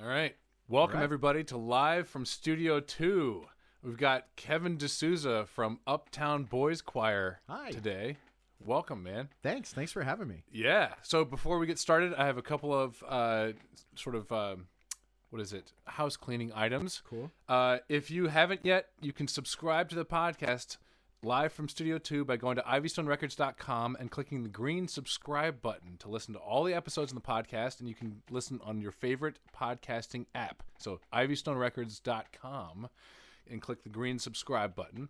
All right. Welcome, All right. everybody, to Live from Studio 2. We've got Kevin D'Souza from Uptown Boys Choir Hi. today. Welcome, man. Thanks. Thanks for having me. Yeah. So before we get started, I have a couple of uh, sort of, um, what is it, house cleaning items. Cool. Uh, if you haven't yet, you can subscribe to the podcast live from Studio 2 by going to ivystonerecords.com and clicking the green subscribe button to listen to all the episodes in the podcast. And you can listen on your favorite podcasting app. So, ivystonerecords.com and click the green subscribe button.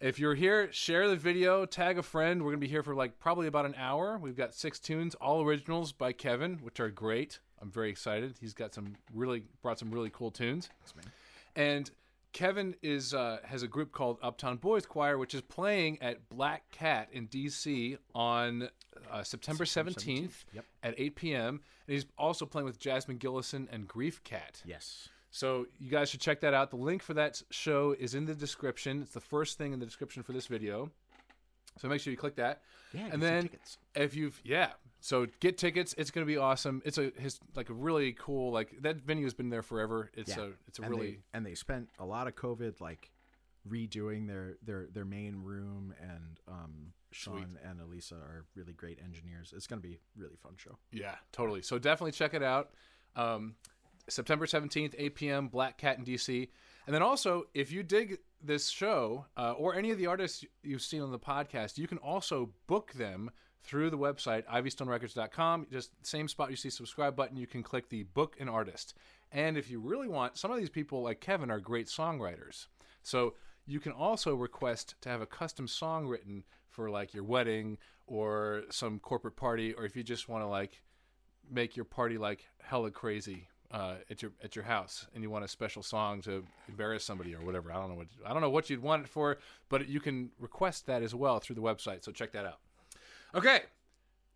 If you're here, share the video, tag a friend. We're going to be here for like probably about an hour. We've got six tunes, all originals by Kevin, which are great. I'm very excited. He's got some really brought some really cool tunes. Thanks, And Kevin is uh, has a group called Uptown Boys Choir, which is playing at Black Cat in DC on uh, September September 17th, 17th. Yep. at 8 p.m. And he's also playing with Jasmine Gillison and Grief Cat. Yes. So you guys should check that out. The link for that show is in the description. It's the first thing in the description for this video. So make sure you click that. Yeah. and then if you've yeah, so get tickets. It's going to be awesome. It's a his like a really cool like that venue has been there forever. It's Yeah. a it's a and really they, and they spent a lot of COVID like redoing their their their main room and um Sean Sweet. and Elisa are really great engineers. It's gonna be a really fun show. Yeah, totally. So definitely check it out. Um, September 17th, 8 p.m., Black Cat in DC. And then also, if you dig this show uh, or any of the artists you've seen on the podcast, you can also book them through the website, ivystonerecords.com. Just same spot you see subscribe button, you can click the book an artist. And if you really want, some of these people like Kevin are great songwriters. So you can also request to have a custom song written for like your wedding or some corporate party, or if you just want to like make your party like hella crazy uh, at your at your house, and you want a special song to embarrass somebody or whatever. I don't know what I don't know what you'd want it for, but you can request that as well through the website. So check that out. Okay,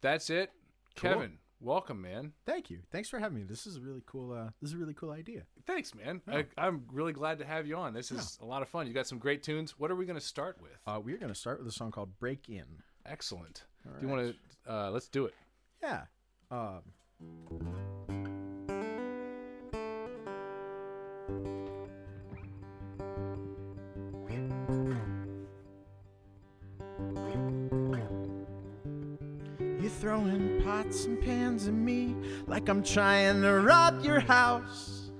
that's it. Cool. Kevin, welcome, man. Thank you. Thanks for having me. This is a really cool. Uh, this is a really cool idea. Thanks, man. Yeah. I, I'm really glad to have you on. This is a lot of fun. You got some great tunes. What are we going to start with? Uh, we're gonna start with a song called "Break In." Excellent. All Do you want to? Uh, let's do it. Yeah. Um, You're throwing pots and pans at me like I'm trying to rob your house.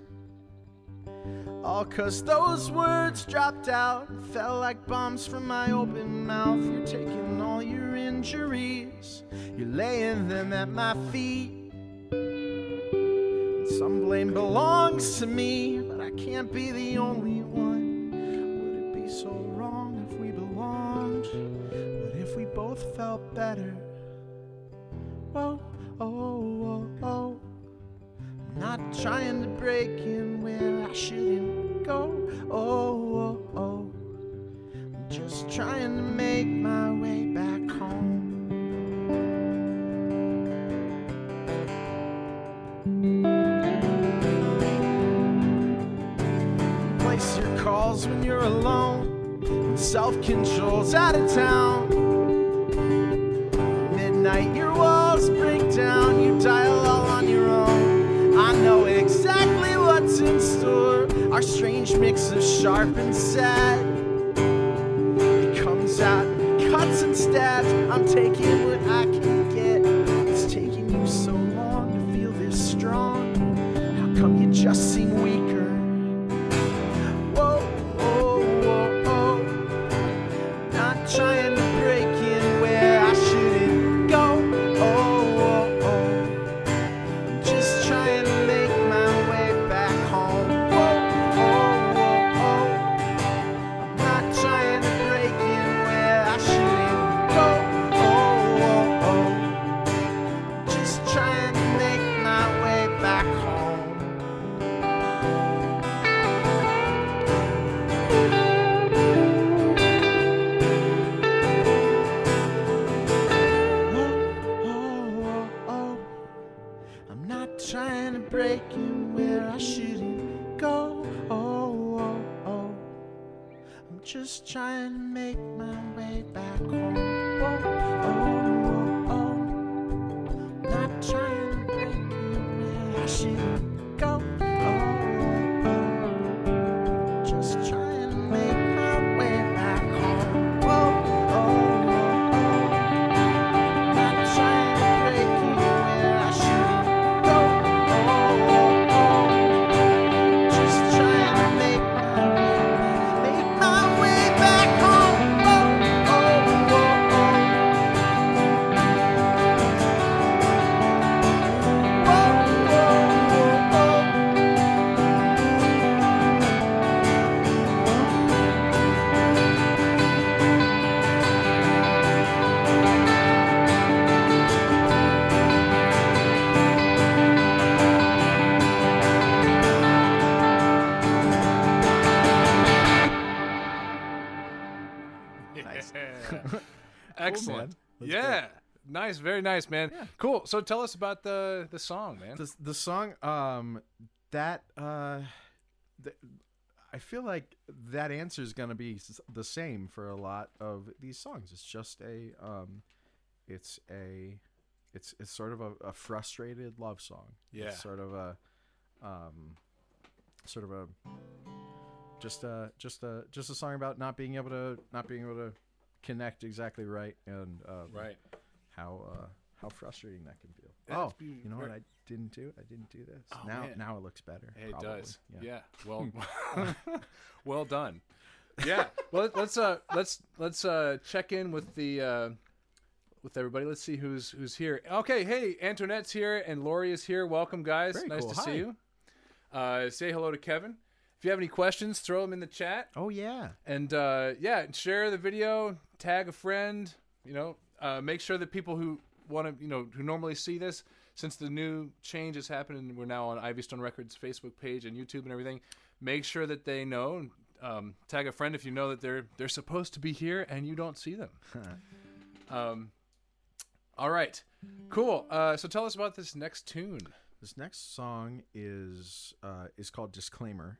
All cause those words dropped out and fell like bombs from my open mouth. You're taking all your injuries, you're laying them at my feet. And some blame belongs to me, can't be the only one. Would it be so wrong if we belonged? What if we both felt better? Whoa, oh, oh, oh. I'm not trying to break in where I shouldn't go. Oh, oh, oh. I'm just trying to make my way self control's out of town. Midnight, your walls break down. You dial all on your own. I know exactly what's in store. Our strange mix of sharp and sad. I'm just trying to make my way back home. Oh, oh, oh, oh. Not trying to break in where Very nice, man. Yeah. Cool. So tell us about the the song, man. the the song um that uh th- I feel like that answer is going to be the same for a lot of these songs. It's just a um it's a it's it's sort of a, a frustrated love song. Yeah. It's sort of a um sort of a just a just a just a song about not being able to not being able to connect exactly right and um, right. How uh, how frustrating that can feel. That's oh, you know what? I didn't do. I didn't do this. Oh, now man. now it looks better. Hey, It does. Yeah. Yeah. Well, well done. Yeah. Well, let- let's uh let's let's uh check in with the uh with everybody. Let's see who's who's here. Okay. Hey, Antoinette's here and Lori is here. Welcome, guys. Very nice cool. to Hi. see you. Uh, say hello to Kevin. If you have any questions, throw them in the chat. Oh yeah. and uh, yeah, share the video, tag a friend. You know, uh, make sure that people who want to, you know, who normally see this, since the new change has happened and we're now on Ivy Stone Records Facebook page and YouTube and everything, make sure that they know. Um, tag a friend if you know that they're they're supposed to be here and you don't see them. um, all right, cool. Uh, so tell us about this next tune. This next song is uh, is called Disclaimer,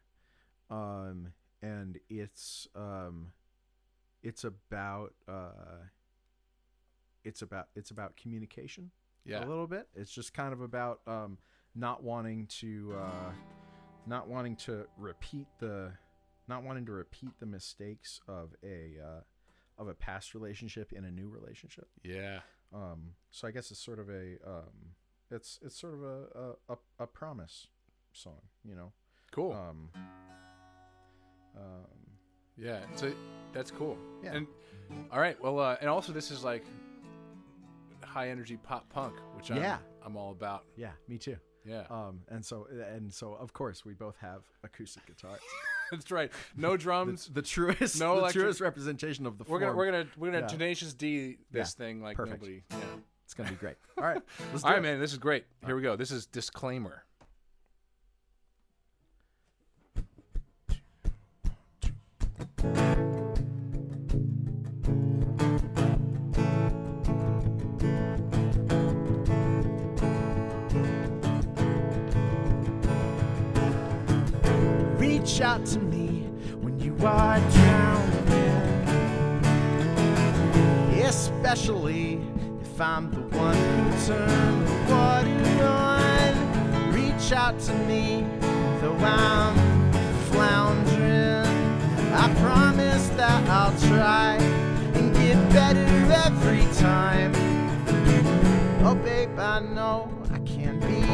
um, and it's um, it's about uh, it's about it's about communication. Yeah, a little bit. It's just kind of about um, not wanting to uh, not wanting to repeat the not wanting to repeat the mistakes of a uh, of a past relationship in a new relationship. yeah, Um, so I guess it's sort of a um, it's it's sort of a a, a, promise song, you know. cool. Um, um, Yeah, so that's cool. Yeah. And all right, well, uh, and also this is like high energy pop punk, which I'm, Yeah. I'm all about. yeah, me too. Yeah, Um, and so and so of course we both have acoustic guitars. that's right. No drums. the truest, No the electric- truest representation of the we're gonna we're gonna we're gonna Yeah. tenacious D this Yeah, thing like perfect. nobody. Yeah. It's gonna be great. All right, let's do All right, it. man. This is great. Here we go. This is disclaimer. Reach out to me when you are drowning, especially if I'm the one who turned the water on. Reach out to me though I'm floundering. I promise that I'll try and get better every time. Oh, babe, I know I can't be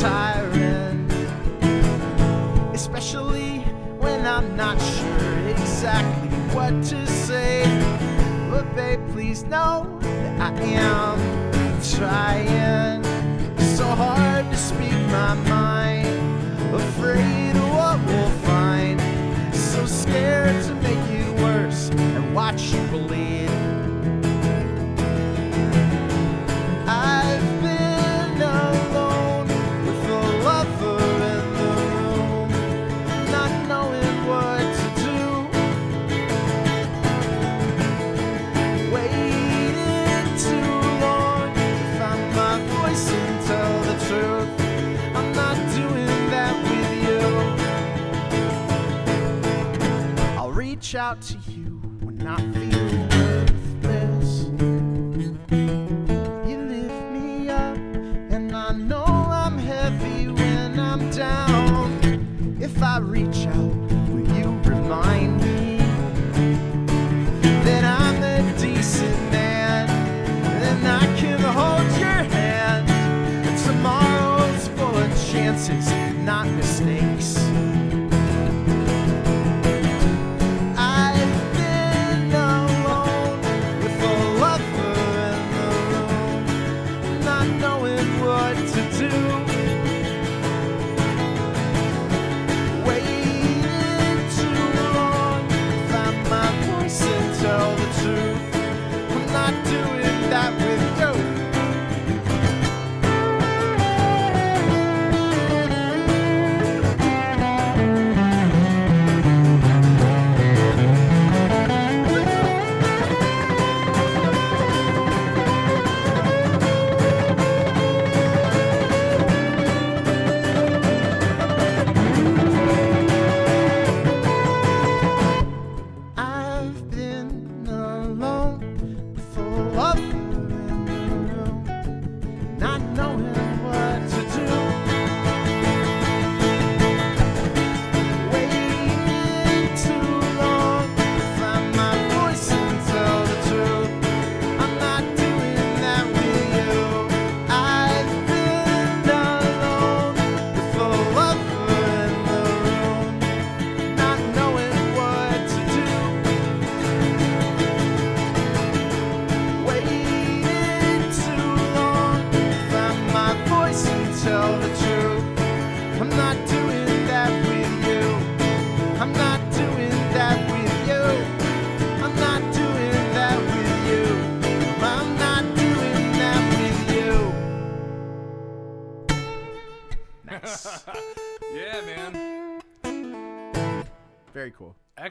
tiring especially when I'm not sure exactly what to say. But babe, please know that I am trying so hard to speak my mind, afraid of what we'll find, so scared to make you worse and watch you bleed. Out to you when I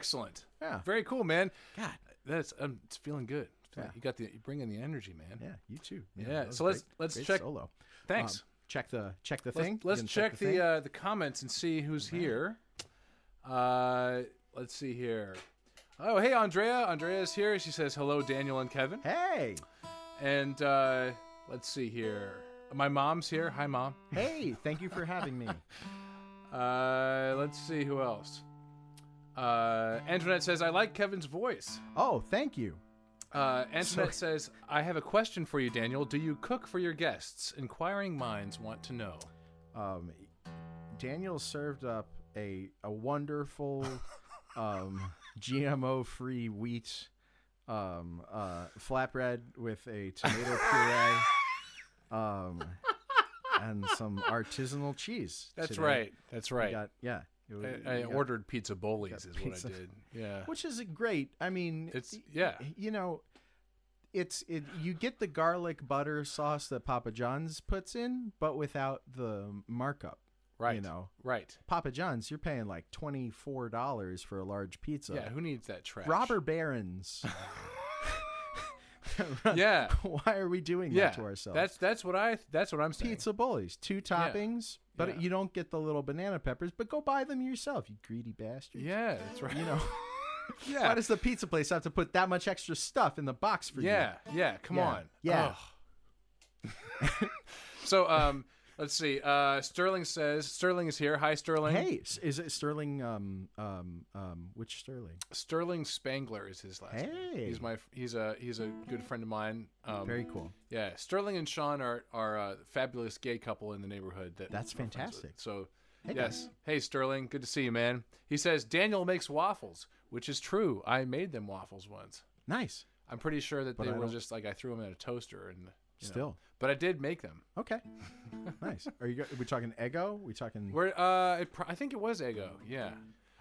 Excellent. Yeah. Very cool, man. God. That's um, it's feeling good. Yeah. You got the you bring in the energy, man. Yeah, you too. Yeah, so let's- great- let's great check- solo. Thanks. Um, check the check the let's thing. let's gonna check, the thing? uh, the comments and see who's here. Uh, let's see here. Oh, hey, Andrea. Andrea's here. She says hello, Daniel and Kevin. Hey, And uh, let's see here. My mom's here. Hi, mom. hey! Thank you for having me. Uh, let's see who else. Uh, Antoinette says I like Kevin's voice. Oh, thank you. Uh, Antoinette says I have a question for you, Daniel. Do you cook for your guests? Inquiring minds want to know. Um, Daniel served up a a wonderful um, GMO-free wheat um, uh, flatbread with a tomato puree um, and some artisanal cheese. That's today. right. That's right. got- yeah. I, I got- ordered Pizza Boli's, is pizza. what I did. Yeah. which is great. I mean, It's yeah. you know, it's it. You get the garlic butter sauce that Papa John's puts in, but without the markup. Right. You know, Right. Papa John's, you're paying like twenty four dollars for a large pizza. Yeah. Who needs that trash? Robber barons. Yeah. Why are we doing Yeah. that to ourselves? That's that's what I that's what I'm saying. Pizza Boli's, two toppings, but Yeah. you don't get the little banana peppers. But go buy them yourself, you greedy bastard. Yeah. That's right. You know, yeah. why does the pizza place have to put that much extra stuff in the box for you? Yeah, yeah, come Yeah, on. yeah. So, um, let's see. Uh, Sterling says Sterling is here. Hi, Sterling. Hey, is it Sterling? Um, um, um, which Sterling? Sterling Spangler is his last name. Hey. He's my he's a he's a good friend of mine. Um, Very cool. yeah. Sterling and Sean are are a fabulous gay couple in the neighborhood. That That's we're friends with. fantastic. So. Hey, yes. Hey Sterling, good to see you, man. He says Daniel makes waffles, which is true. I made them waffles once. Nice. I'm pretty sure that But they I were don't- just like I threw them in a toaster and still know. But I did make them. okay. nice. Are you? Are we talking Eggo? We talking? We're, uh, it, pro- I think it was Eggo. Yeah,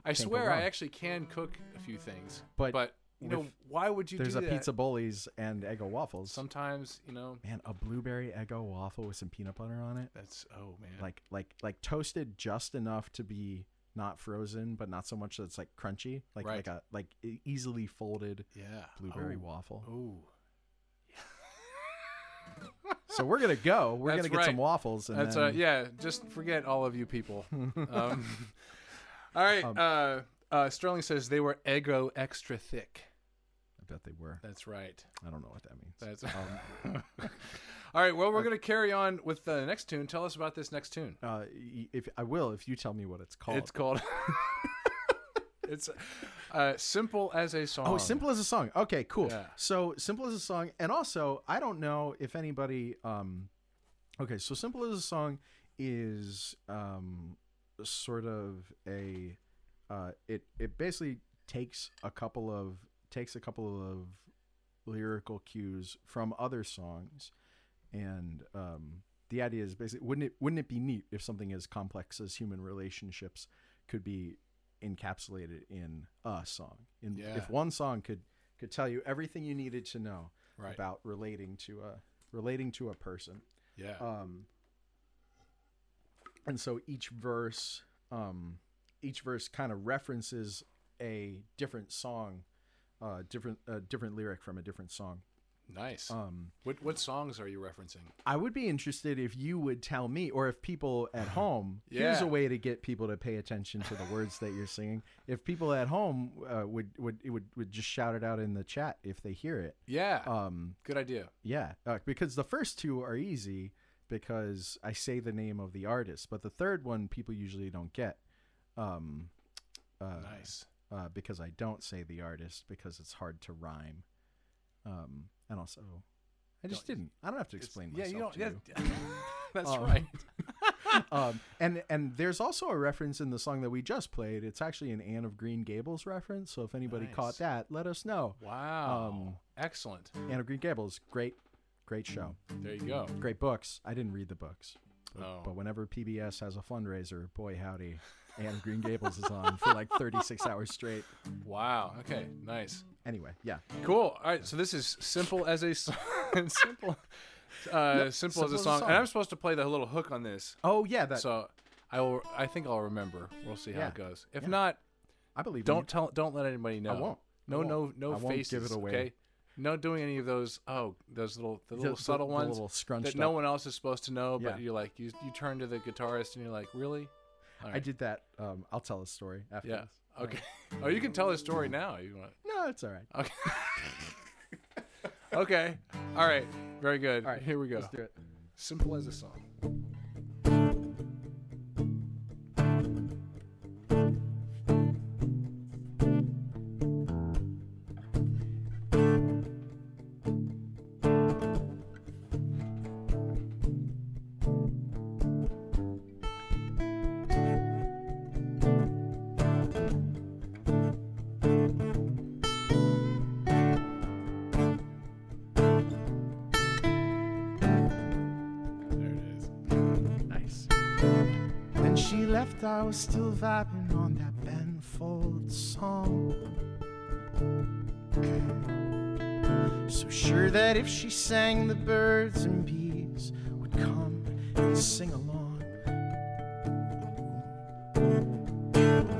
I go swear I actually can cook a few things. But but you know, why would you There's a that? Pizza Boli's and Eggo waffles. Sometimes you know Man, a blueberry Eggo waffle with some peanut butter on it, that's oh man. like like like toasted just enough to be not frozen, but not so much that it's like crunchy, like Right. like a like easily folded yeah, blueberry oh, waffle. Oh, So we're gonna go. We're That's gonna get right. some waffles, and that's then uh yeah. Just forget all of you people. um, all right. Um, uh, uh, Sterling says they were Eggo extra thick. I bet they were. That's right. I don't know what that means. That's Um, all right. Well, we're gonna carry on with the next tune. Tell us about this next tune. uh, if I will, if you tell me what it's called. It's called. it's uh, simple as a song. Oh, simple as a song. Okay, cool. Yeah. So simple as a song, and also I don't know if anybody. Um, okay, so simple as a song is um, sort of a. Uh, it it basically takes a couple of takes a couple of lyrical cues from other songs, and um, the idea is basically wouldn't it wouldn't it be neat if something as complex as human relationships could be encapsulated in a song in, Yeah. if one song could could tell you everything you needed to know Right. about relating to a relating to a person Yeah. um and so each verse um each verse kind of references a different song uh different uh, different lyric from a different song nice. um what what songs are you referencing? I would be interested if you would tell me, or if people at home, here's a way to get people to pay attention to the words that you're singing. If people at home uh, would would it would would just shout it out in the chat if they hear it. Yeah. Um, Good idea. yeah, uh, because the first two are easy because I say the name of the artist, but the third one people usually don't get. Um, uh, Nice. uh, because I don't say the artist because it's hard to rhyme. Um, and also, I just Don't- didn't. I don't have to explain yeah, myself. you don't. to Yeah, that's Um, right. um, and and there's also a reference in the song that we just played. It's actually an Anne of Green Gables reference. So if anybody Nice. caught that, let us know. Wow. um, Excellent. Anne of Green Gables, great, great show, There you go. great books. I didn't read the books, but, Oh. but whenever PBS has a fundraiser, boy howdy, Of Green Gables is on for like 36 hours straight. Wow. Okay. Nice. Anyway, yeah, Cool. All right. So this is simple as a song. simple. Uh, simple, simple as as a a song. song. And I'm supposed to play the little hook on this. Oh yeah, that So I will. I think I'll remember. We'll see how Yeah. it goes. If Yeah. not, I believe don't you. tell. Don't let anybody know. won't. I No, won't. no, no I won't give it away. Okay. No doing any of those. Oh, those little, the little the- subtle the ones little scrunched that no one else is supposed to know. But Yeah. you're like, you, you turn to the guitarist and you're like, really? All I did that. Um, I'll tell a story after Yeah. this. Okay. Oh, you can tell a story now. You want? No, it's all right. Okay. okay. All right. Very good. All right, Here we go. Let's do it. Simple as a song. Left, I was still vibing on that Ben song. So sure that if she sang, the birds and bees would come and sing along.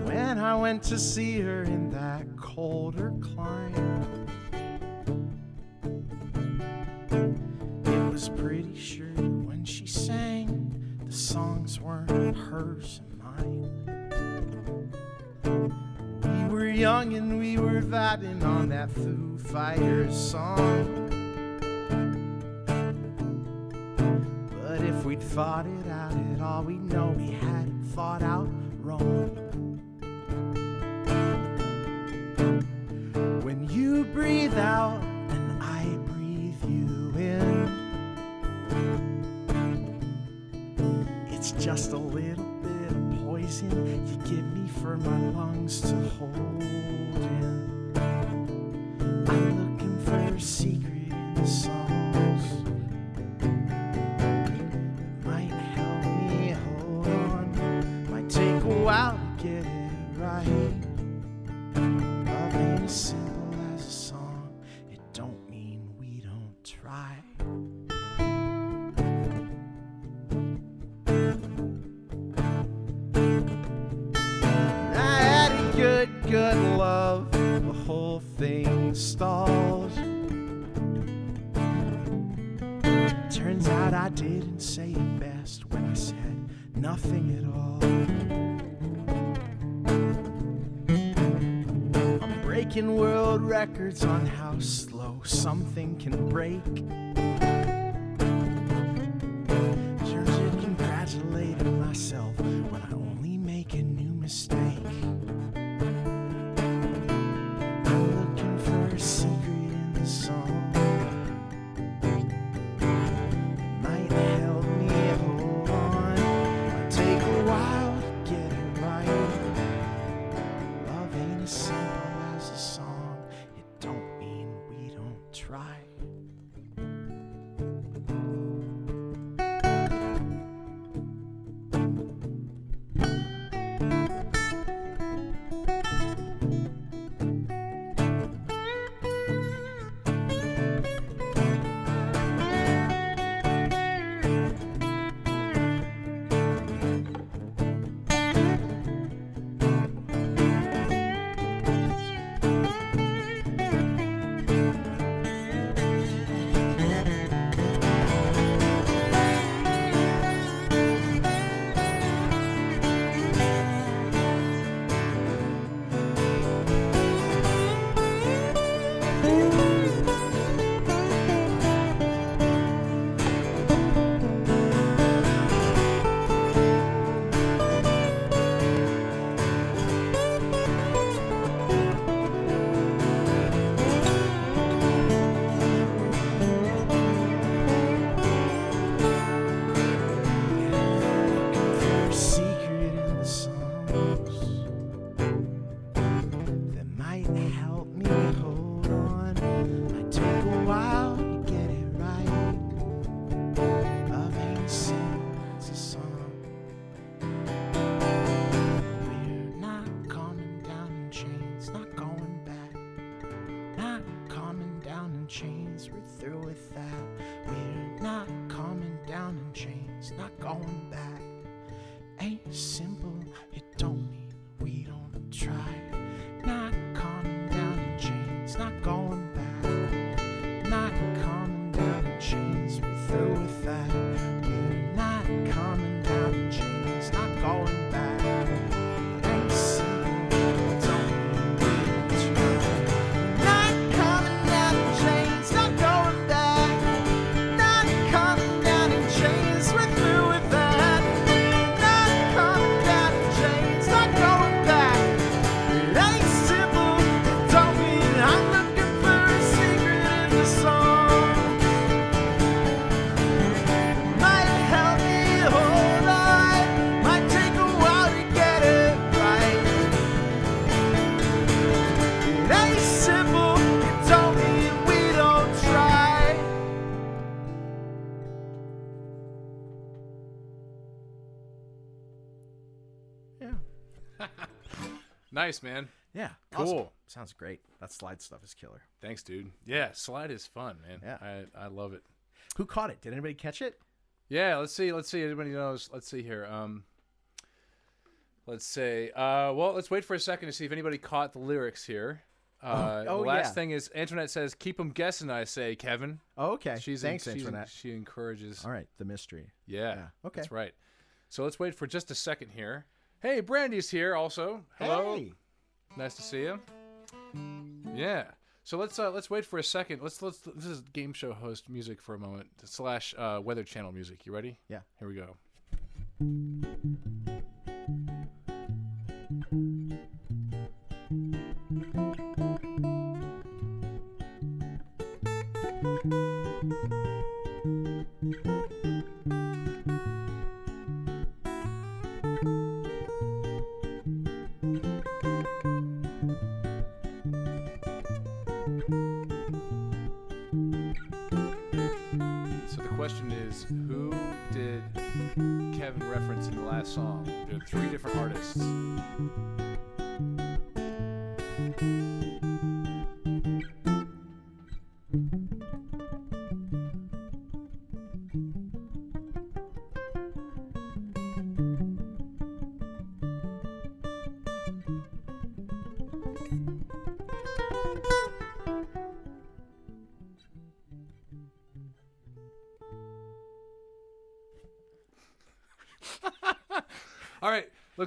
When I went to see her in that colder clime, it was pretty sure songs weren't hers and mine. We were young and we were vibing on that Foo Fighters song. But if we'd thought it out at all, we'd know we hadn't thought out wrong. When you breathe out it's just a little bit of poison you give me for my lungs to hold in. I'm looking for a secret in the songs. Might help me hold on. Might take a while to get it right. Love ain't as simple as a song. It don't mean we don't try. Didn't say it best when I said nothing at all. I'm breaking world records on how slow something can break. Nice, man. Yeah. Cool. awesome. Sounds great. That slide stuff is killer. Thanks, dude. Yeah, slide is fun, man. Yeah. I, I love it. Who caught it? Did anybody catch it? Yeah, let's see. Let's see. Anybody knows? Let's see here. Um, let's say. Uh, well, let's wait for a second to see if anybody caught the lyrics here. Uh, oh, the last yeah. thing is, Antoinette says, "Keep them guessing." I say, Kevin. Oh, okay. She's Thanks, she's Antoinette. she encourages. All right, the mystery. Yeah, Yeah, okay. that's right. So let's wait for just a second here. Hey, Brandy's here also. Hello. Hey. Nice to see you. Yeah. So let's uh, let's wait for a second. Let's let's this is game show host music for a moment slash uh, Weather Channel music. You ready? Yeah. Here we go. Question is, who did Kevin reference in the last song? There are three different artists.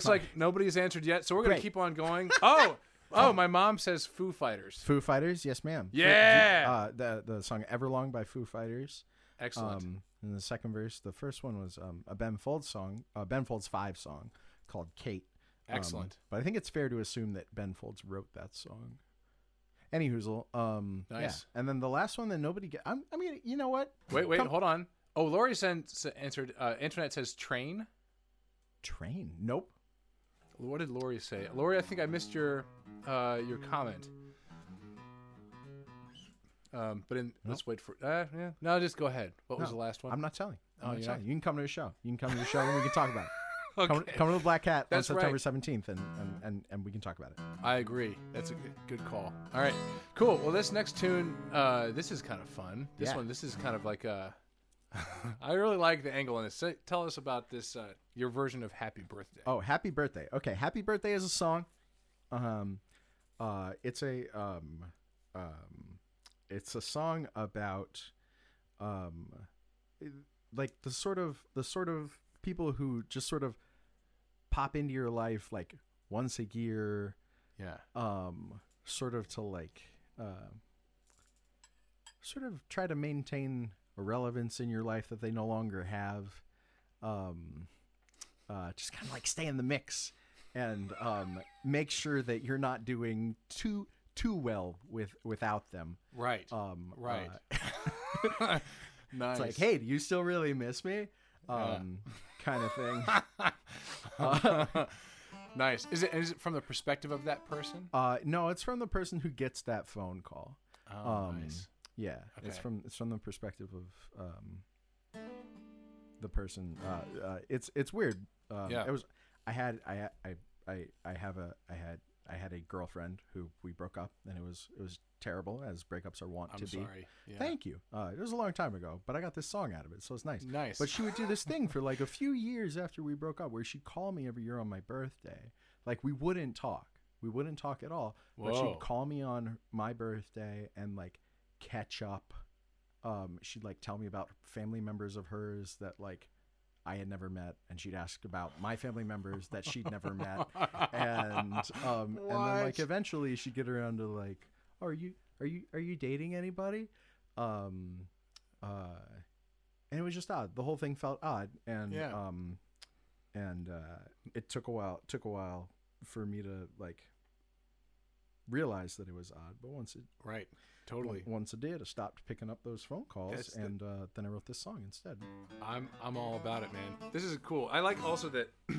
Looks like nobody's answered yet, so we're gonna Great. keep on going. Oh, oh, my mom says Foo Fighters. Foo Fighters, yes, ma'am. Yeah! Uh, the the song "Everlong" by Foo Fighters. Excellent. Um, in the second verse, the first one was um, a Ben Folds song, uh, Ben Folds Five song called "Kate." Um, Excellent. but I think it's fair to assume that Ben Folds wrote that song. Any hoozle. Um, yeah. Nice. And then the last one that nobody get. I'm, I mean, you know what? wait, wait, come- hold on. Oh, Lori sent, s- answered. Uh, Antoinette says train. Train. Nope. What did Lori say? Lori, I think I missed your uh, your comment. Um, but in, let's wait for. Uh, yeah. No, just go ahead. What was the last one? I'm not telling. I'm Oh, not telling. not? You can come to the show. You can come to the show and we can talk about it. okay. Come, come to the Black Cat That's on. September 17th and, and, and, and we can talk about it. I agree. That's a good, good call. All right, cool. Well, this next tune, uh, this is kind of fun. This Yeah. one, this is kind of like a. I really like the angle in this. Say, tell us about this. Uh, your version of Happy Birthday. Oh, Happy Birthday. Okay, Happy Birthday is a song. Um, uh, it's a um, um, it's a song about um, like the sort of the sort of people who just sort of pop into your life like once a year, Yeah. um, sort of to like uh, sort of try to maintain relevance in your life that they no longer have. Um, uh, just kind of like stay in the mix and um, make sure that you're not doing too too well with without them. Right. Um, Right. uh, nice. it's like, hey, do you still really miss me? Um, kind of thing. nice. Is it is it from the perspective of that person? Uh, no, it's from the person who gets that phone call. Oh, um, nice. Yeah, it's from it's from the perspective of um, the person. Uh, uh, it's it's weird. Um, Yeah. It was. I had I I I I have a I had I had a girlfriend who we broke up, and it was it was terrible as breakups are wont I'm to be. sorry. Yeah. Thank you. Uh, it was a long time ago, but I got this song out of it, so it's nice. Nice. But she would do this thing for like a few years after we broke up, where she'd call me every year on my birthday. Like we wouldn't talk. We wouldn't talk at all. Whoa. But she'd call me on my birthday and like catch up. Um, she'd like tell me about family members of hers that like I had never met, and she'd ask about my family members that she'd never met, and um, and then like eventually she'd get around to like, are you are you are you dating anybody? Um, uh, and it was just odd. The whole thing felt odd, and Yeah. um, and uh, it took a while. Took a while for me to like realize that it was odd. But once it right. Totally. once it did, I stopped picking up those phone calls, That's the- and uh, then I wrote this song instead. I'm I'm all about it, man. This is cool. I like also that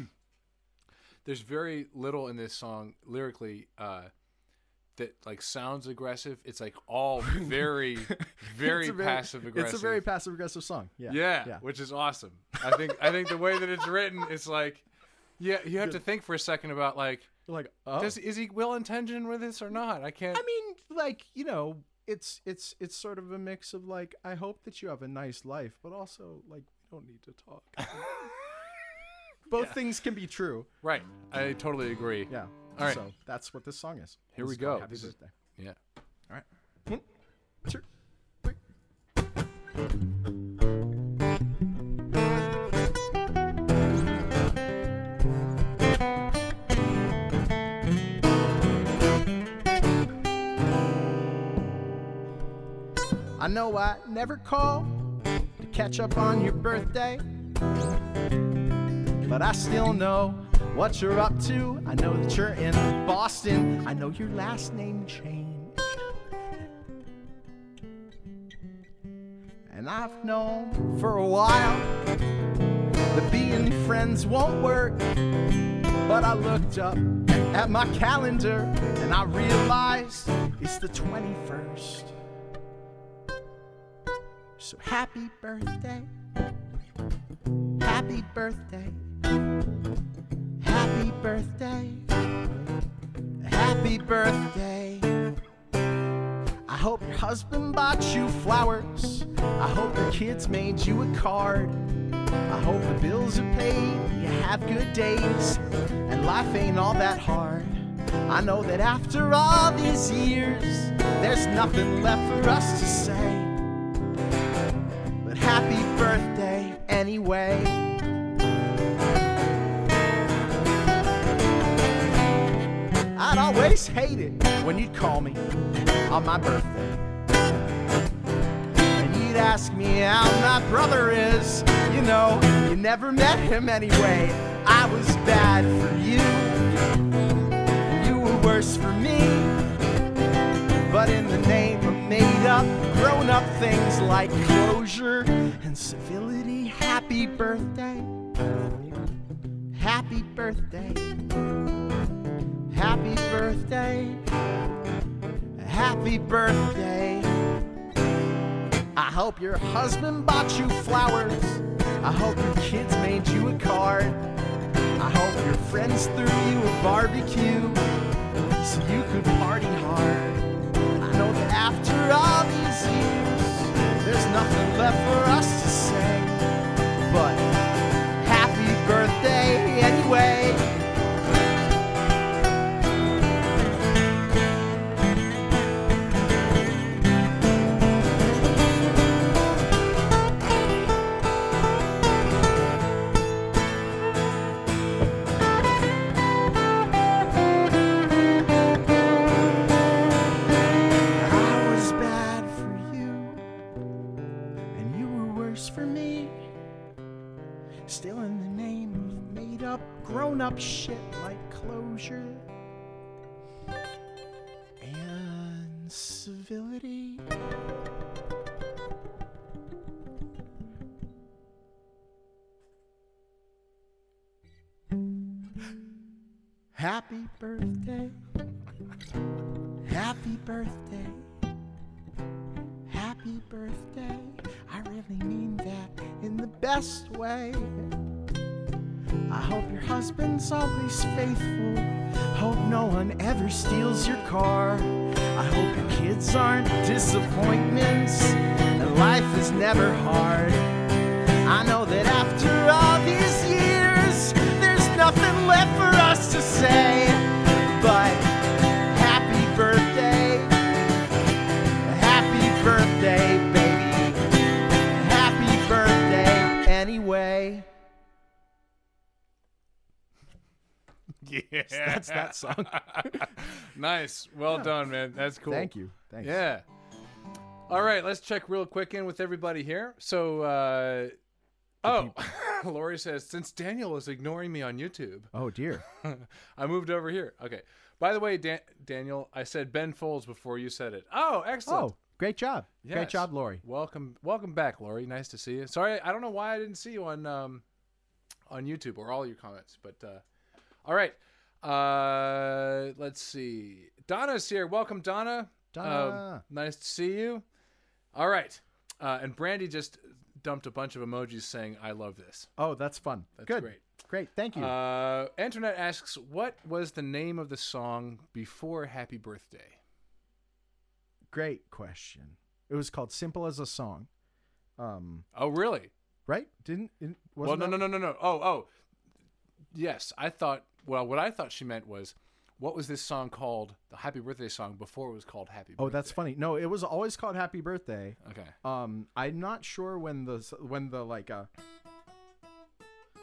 there's very little in this song lyrically uh, that like sounds aggressive. It's like all very very very- passive aggressive. It's a very passive aggressive song. Yeah, yeah, yeah. which is awesome. I think I think the way that it's written, it's like yeah, you have to think for a second about like You're like, oh. Does, is he well intentioned with this or not? I can't. I mean, like you know, it's it's it's sort of a mix of like, I hope that you have a nice life, but also like we don't need to talk. Both things can be true. right. I totally agree. Yeah. All right. So that's what this song is. Here This we go. Happy This is- Yeah. All right. One, two, three. I know I never call to catch up on your birthday, but I still know what you're up to. I know that you're in Boston. I know your last name changed. And I've known for a while that being friends won't work. But I looked up at my calendar and I realized it's the 21st. So happy birthday. Happy birthday. Happy birthday. Happy birthday. I hope your husband bought you flowers. I hope your kids made you a card. I hope the bills are paid, you have good days, and life ain't all that hard. I know that after all these years, there's nothing left for us to say. Happy birthday anyway. I'd always hate it when you'd call me on my birthday. And you'd ask me how my brother is. You know, you never met him anyway. I was bad for you. And you were worse for me. But in the name made up, grown up things like closure and civility, happy birthday. Happy birthday. Happy birthday. Happy birthday. I hope your husband bought you flowers. I hope your kids made you a card. I hope your friends threw you a barbecue so you could party hard. Nothing left for us to say. But shit like closure and civility. Happy birthday. Happy birthday. Happy birthday. I really mean that in the best way. I hope your husband's always faithful. Hope no one ever steals your car. I hope your kids aren't disappointments. And life is never hard. I know that after all these years, there's nothing left for us to say. Yeah. That's that song. nice. Well done, man. That's cool. Thank you. Thanks. Yeah. All right, let's check real quick in with everybody here. So, uh, oh, Lori says, since Daniel is ignoring me on YouTube, Oh dear. I moved over here. Okay. By the way, Dan- Daniel, I said Ben Folds before you said it. Oh, excellent. Oh, great job. Yes. Great job, Lori. Welcome, welcome back, Lori. Nice to see you. Sorry, I don't know why I didn't see you on um, on YouTube or all your comments, but uh, all right. Uh, let's see. Donna's here. Welcome, Donna. Donna. Um, nice to see you. All right. Uh, and Brandy just dumped a bunch of emojis saying, "I love this." Oh, that's fun. That's Good. great. Great. Thank you. Uh, Internet asks, what was the name of the song before Happy Birthday? Great question. It was called "Simple as a Song." Um, Oh, really? right? Didn't? didn't Well, no, that- no, no, no, no. Oh, oh. Yes, I thought. Well, what I thought she meant was, what was this song called? The Happy Birthday song before it was called Happy. Oh, that's funny. No, it was always called "Happy Birthday." Okay. Um, I'm not sure when the when the like uh,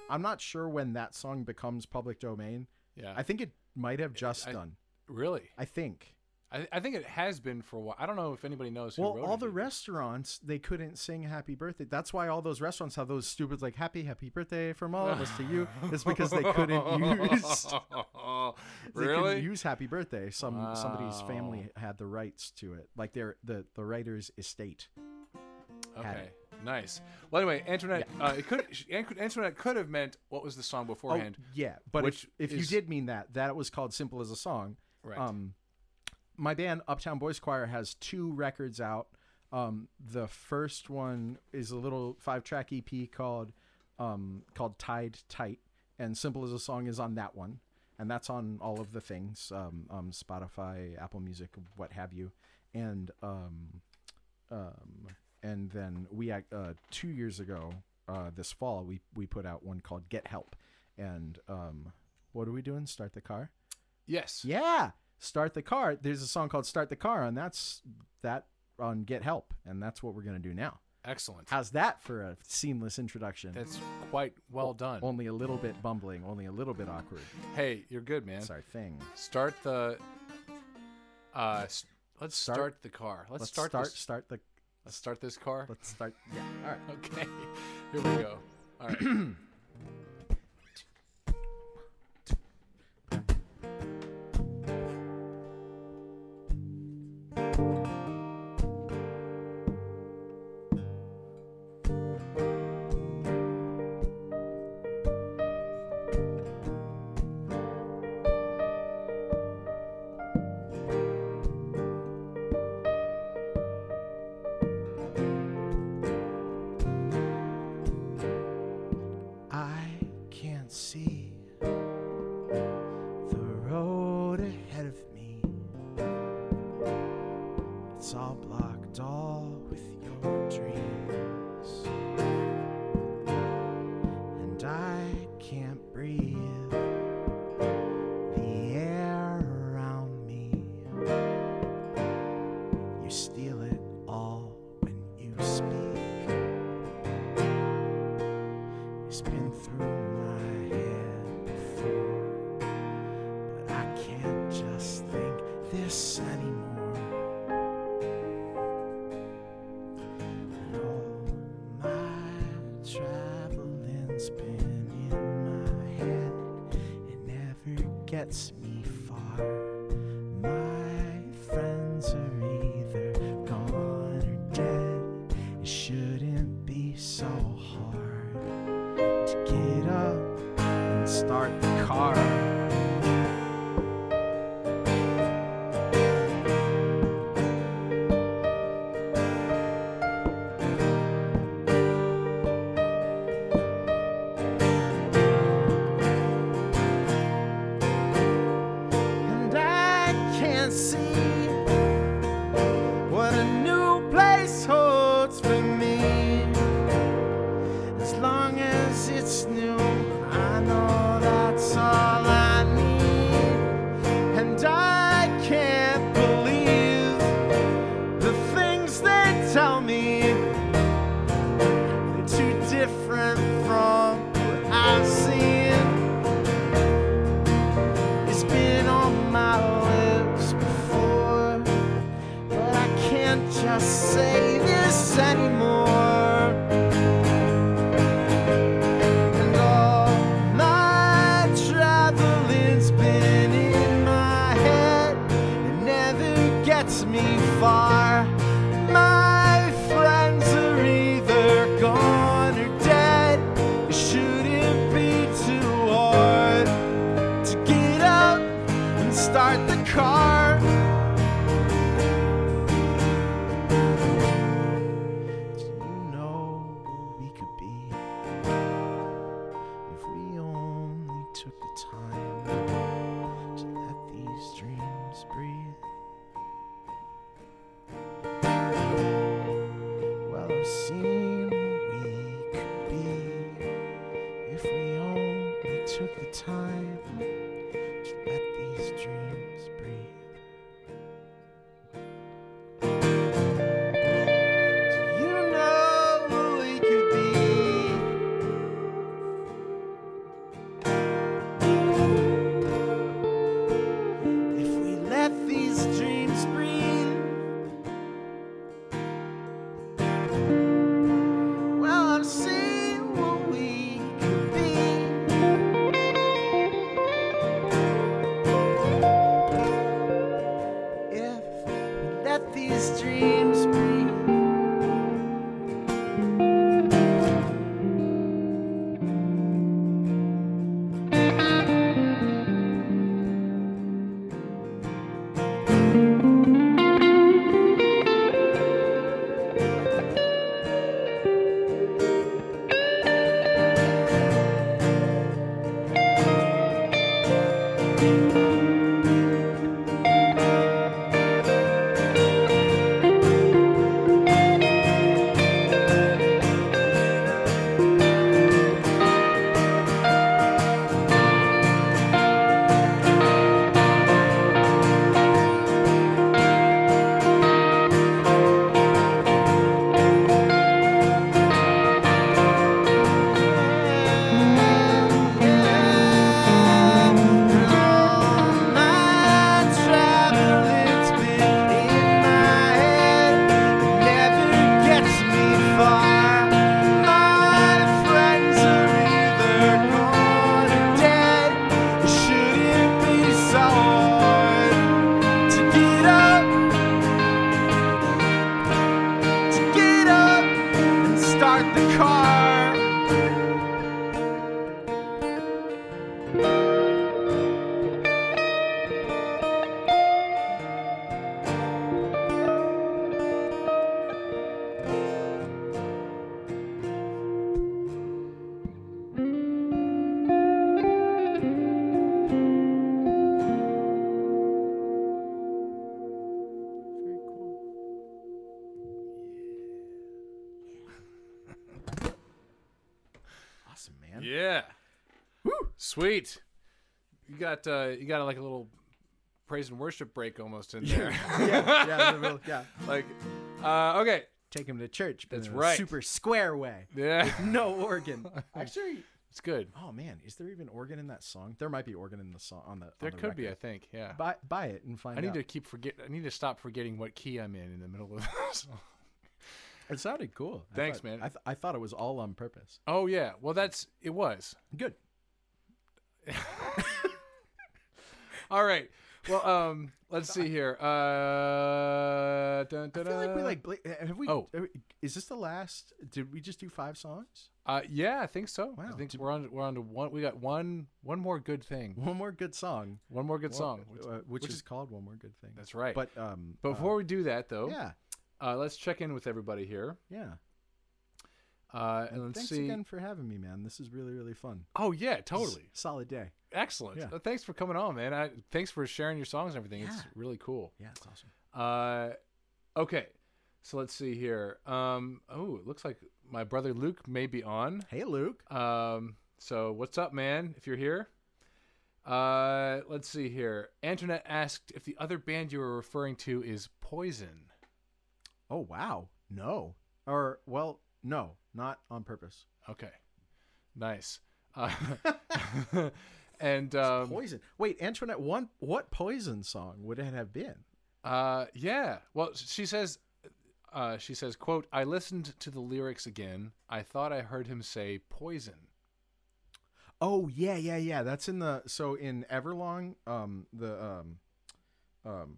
I'm not sure when that song becomes public domain. Yeah. I think it might have just I- done. really. I think. I, I think it has been for a while. I don't know if anybody knows. Who Well, all the restaurants they couldn't sing "Happy Birthday." That's why all those restaurants have those stupid like "Happy Happy Birthday from all of us to you." It's because they couldn't use they really? couldn't use "Happy Birthday." Some somebody's family had the rights to it, like their the the writer's estate. Okay, nice. Well, anyway, internet. Uh, it could internet could have meant what was the song beforehand. Oh, yeah, but which if, if is- you did mean that, that was called "Simple as a Song." Right. Um, my band Uptown Boys Choir has two records out. Um, the first one is a little five-track EP called um, called "Tied Tight," and "Simple as a Song" is on that one, and that's on all of the things, um, um, Spotify, Apple Music, what have you, and um, um, and then we uh, two years ago, uh, this fall, we we put out one called "Get Help," and um, what are we doing? Start the car. yes. Yeah, start the car. There's a song called "Start the Car," and that's that on "Get Help," and that's what we're gonna do now. Excellent. How's that for a seamless introduction? That's quite well done. Only a little bit bumbling, only a little bit awkward. Hey, you're good, man. That's our thing. Start the. Uh, let's start, Start- the car. Let's, Let's start. start. This, Start the. let's start this car. Let's start. Yeah. All right. Okay. Here we go. All right. see And Sweet. You got uh, you got like a little praise and worship break almost in there. yeah, yeah, in yeah. like, uh, okay. Take him to church. but That's in a right. Super square way. Yeah, No organ. Actually, it's good. oh man, is there even organ in that song? There might be organ in the song on the. There on the could be, I think. Yeah. Buy, buy it and find I need out. to keep forget. I need to stop forgetting what key I'm in in the middle of this. It sounded cool. I Thanks, thought- man. I, th- I thought it was all on purpose. oh yeah. Well, that's it was. Good. All right. Well, um, let's see here. Uh, dun, I dun, feel like we like. bla- Have we? Oh. uh, Is this the last? Did we just do five songs? Uh, yeah, I think so. I Wow. think we're on. We're on to one. We got one. One more good thing. One more good song. One more good song. Well, uh, which, which is, called one more good thing. That's right. But um, Before we do that, though, uh, yeah, uh, let's check in with everybody here. yeah. Uh, and let's Thanks see. again for having me, man. This is really really fun. Oh yeah, totally. solid day. Excellent. Yeah. Uh, thanks for coming on, man. I, thanks for sharing your songs and everything. It's really cool. Yeah, it's awesome. Uh, okay. So let's see here. Um, oh, it looks like my brother Luke may be on. Hey, Luke. Um, so what's up, man? If you're here. Uh, let's see here. Antoinette asked if the other band you were referring to is Poison. Oh wow. No. Or well, no, not on purpose. Okay. Nice. Uh, and um, poison. Wait, Antoinette, one what poison song would it have been? Uh, yeah. Well, she says, uh, she says, "quote I listened to the lyrics again. I thought I heard him say poison." Oh yeah, yeah, yeah. That's in the so in Everlong, um, the um, um,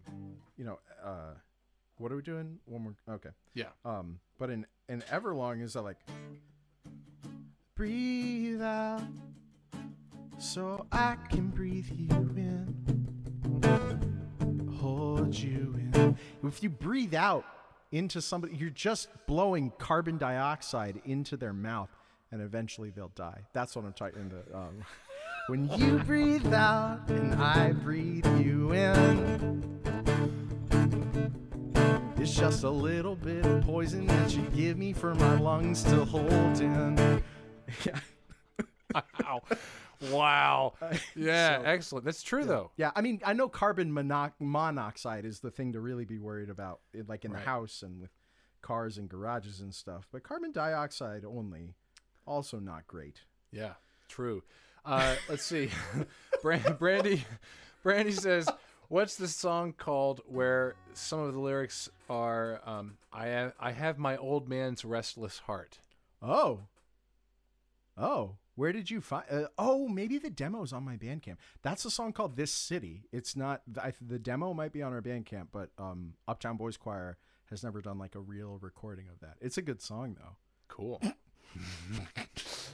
you know, uh, what are we doing? One more. Okay. Yeah. Um, but in in Everlong is that like breathe out so I can breathe you in, hold you in. If you breathe out into somebody, you're just blowing carbon dioxide into their mouth, and eventually they'll die. That's what I'm talking about. Um, when you breathe out and I breathe you in. It's just a little bit of poison that you give me for my lungs to hold in. Yeah. Wow. wow. Yeah, So- excellent. That's true though. Yeah, I mean, I know carbon monox- monoxide is the thing to really be worried about, like in Right. the house and with cars and garages and stuff. But carbon dioxide only, also not great. Yeah, true. Uh, let's see. Brand- Brandy, Brandy says, "What's the song called where some of the lyrics are um, I have, I have my old man's restless heart." Oh, oh, where did you find? Uh, oh, maybe the demo's on my Bandcamp. That's a song called "This City." It's not. I, the demo might be on our Bandcamp, but um, Uptown Boys Choir has never done like a real recording of that. It's a good song though. Cool.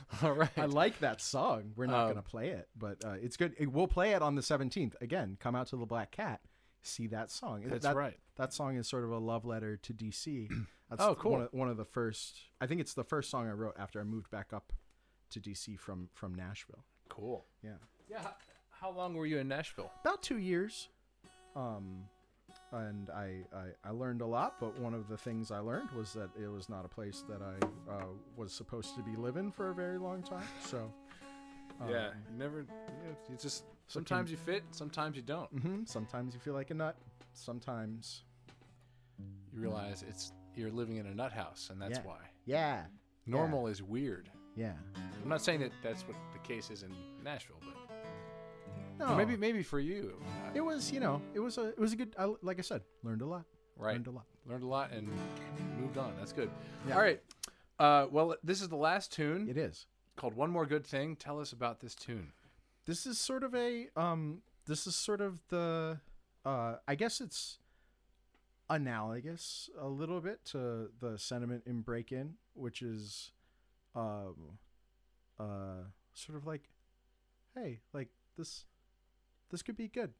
All right. I like that song. We're not Um, going to play it, but uh, it's good. We'll play it on the 17th. Again, come out to the Black Cat, see that song. That's that, right. That song is sort of a love letter to DC. That's Oh, cool. One of, one of the first. I think it's the first song I wrote after I moved back up to DC from from Nashville. Cool. Yeah, Yeah. How, how long were you in Nashville? about two years. Um, and I, I I learned a lot, but one of the things I learned was that it was not a place that I uh, was supposed to be living for a very long time. So. yeah. um, You never. You, you just sometimes you fit, sometimes you don't. hmm Sometimes you feel like a nut. Sometimes, You realize it's you're living in a nut house, and that's Yeah. why. yeah, Normal is weird. yeah. I'm not saying that that's what the case is in Nashville, but No, maybe maybe for you, it was. You know, it was a it was a good. I, like I said, learned a lot. right? Learned a lot. Learned a lot and moved on. That's good. Yeah. All right. Uh, well, this is the last tune It is. called "One More Good Thing." Tell us about this tune. This is sort of a um. This is sort of the. Uh, I guess it's analogous a little bit to the sentiment in Break In, which is, um, uh, sort of like, hey, like this, this could be good,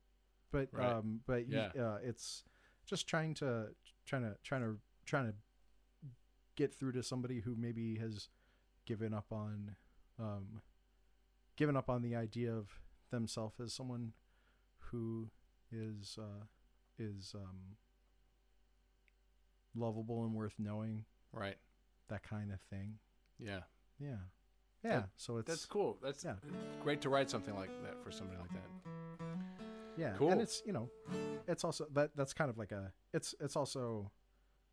but Right. um, but you- Yeah. uh, it's just trying to trying to trying to trying to get through to somebody who maybe has given up on um given up on the idea of themselves as someone who is uh is um lovable and worth knowing Right. that kind of thing Yeah. yeah yeah That- so it's That's cool. That's yeah. great to write something like that for somebody like that. yeah Cool. and it's you know it's also that that's kind of like a it's it's also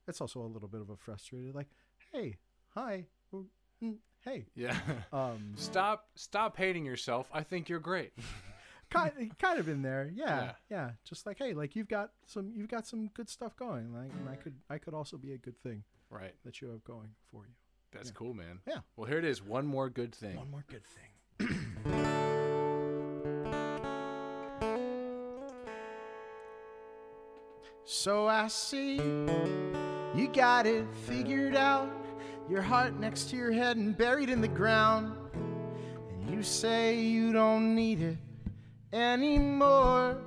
it's also a little bit of a frustrated like hey hi mm, hey Yeah. um stop stop hating yourself. I think you're great. kind kind of in there yeah, Yeah. yeah just like hey like you've got some you've got some good stuff going like and i could i could also be a good thing right. that you have going for you That's cool, man. Yeah. Well, here it is. One more good thing. one more good thing so i see you got it figured out your heart next to your head and buried in the ground and you say you don't need it anymore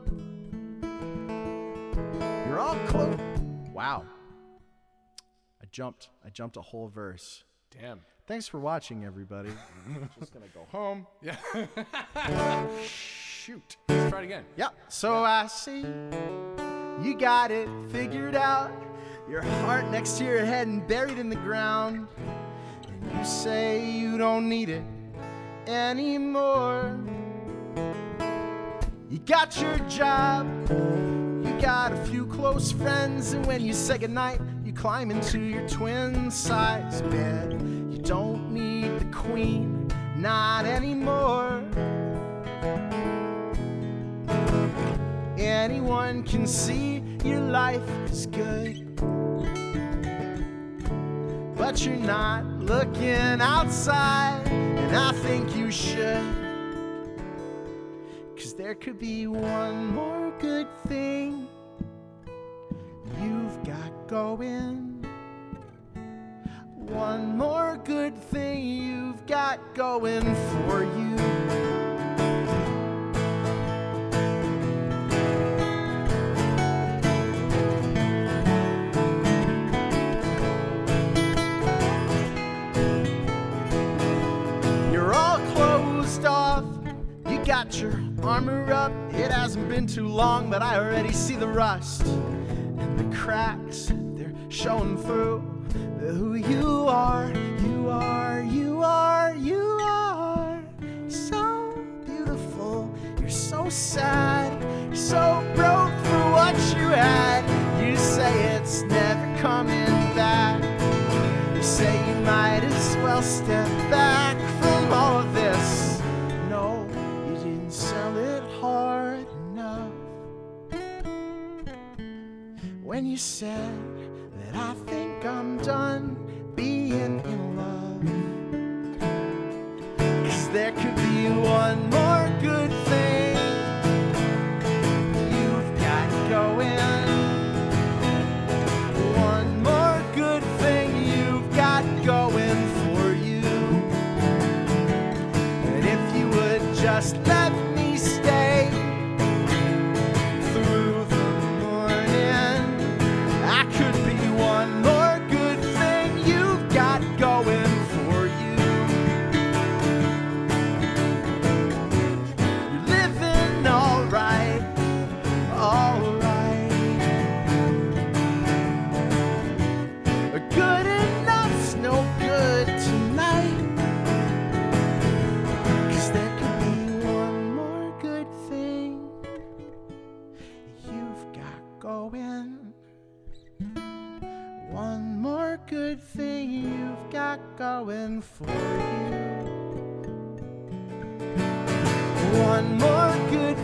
You're all close. Wow. I jumped. I jumped a whole verse. Damn. Thanks for watching, everybody. Just gonna go home. Yeah. Shoot. Let's try it again. Yeah. So I see you got it figured out. Your heart next to your head and buried in the ground. And you say you don't need it anymore. You got your job. You got a few close friends. And when you say goodnight, you climb into your twin size bed. You don't need the queen, not anymore. Anyone can see your life is good. But you're not looking outside, and I think you should. Cause there could be one more good thing you've got going. One more good thing you've got going for you. You're all closed off. You got your armor up. It hasn't been too long, but I already see the rust the cracks. They're showing through who you are. You are, you are, you are so beautiful, you're so sad, so broke for what you had. Said that I got going for you. One more good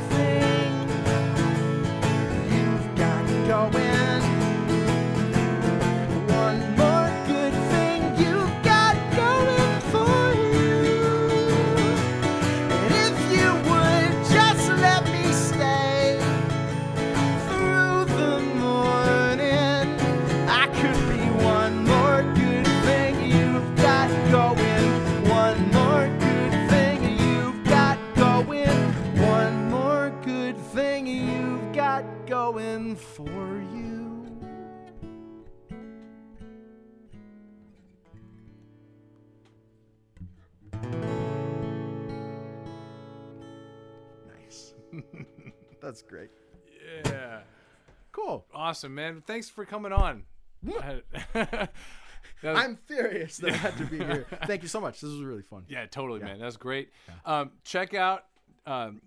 Awesome, man. Thanks for coming on. Was- I'm furious that I had to be here. Thank you so much. This was really fun. yeah, totally, man. That was great. Um, check out um,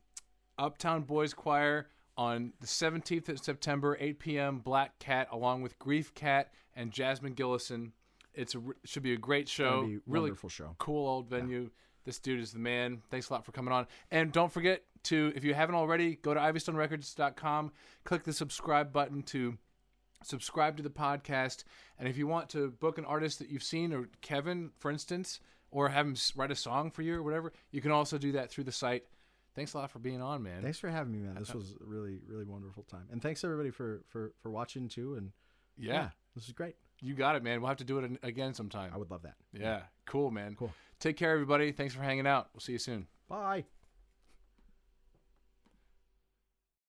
Uptown Boys Choir on the 17th of September, 8 p.m. Black Cat, along with Grief Cat and Jasmine Gillison. It's a, should be a great show. be a really wonderful show. Cool old venue. This dude is the man. Thanks a lot for coming on. And don't forget to, if you haven't already, go to ivystonerecords.com, click the subscribe button to subscribe to the podcast. And if you want to book an artist that you've seen, or Kevin, for instance, or have him write a song for you or whatever, you can also do that through the site. Thanks a lot for being on, man. Thanks for having me, man. This was a really, really wonderful time. And thanks everybody for for for watching too. And yeah, this is great. you got it, man. We'll have to do it again sometime. I would love that. Yeah, cool, man. Cool. Take care, everybody. Thanks for hanging out. We'll see you soon. Bye.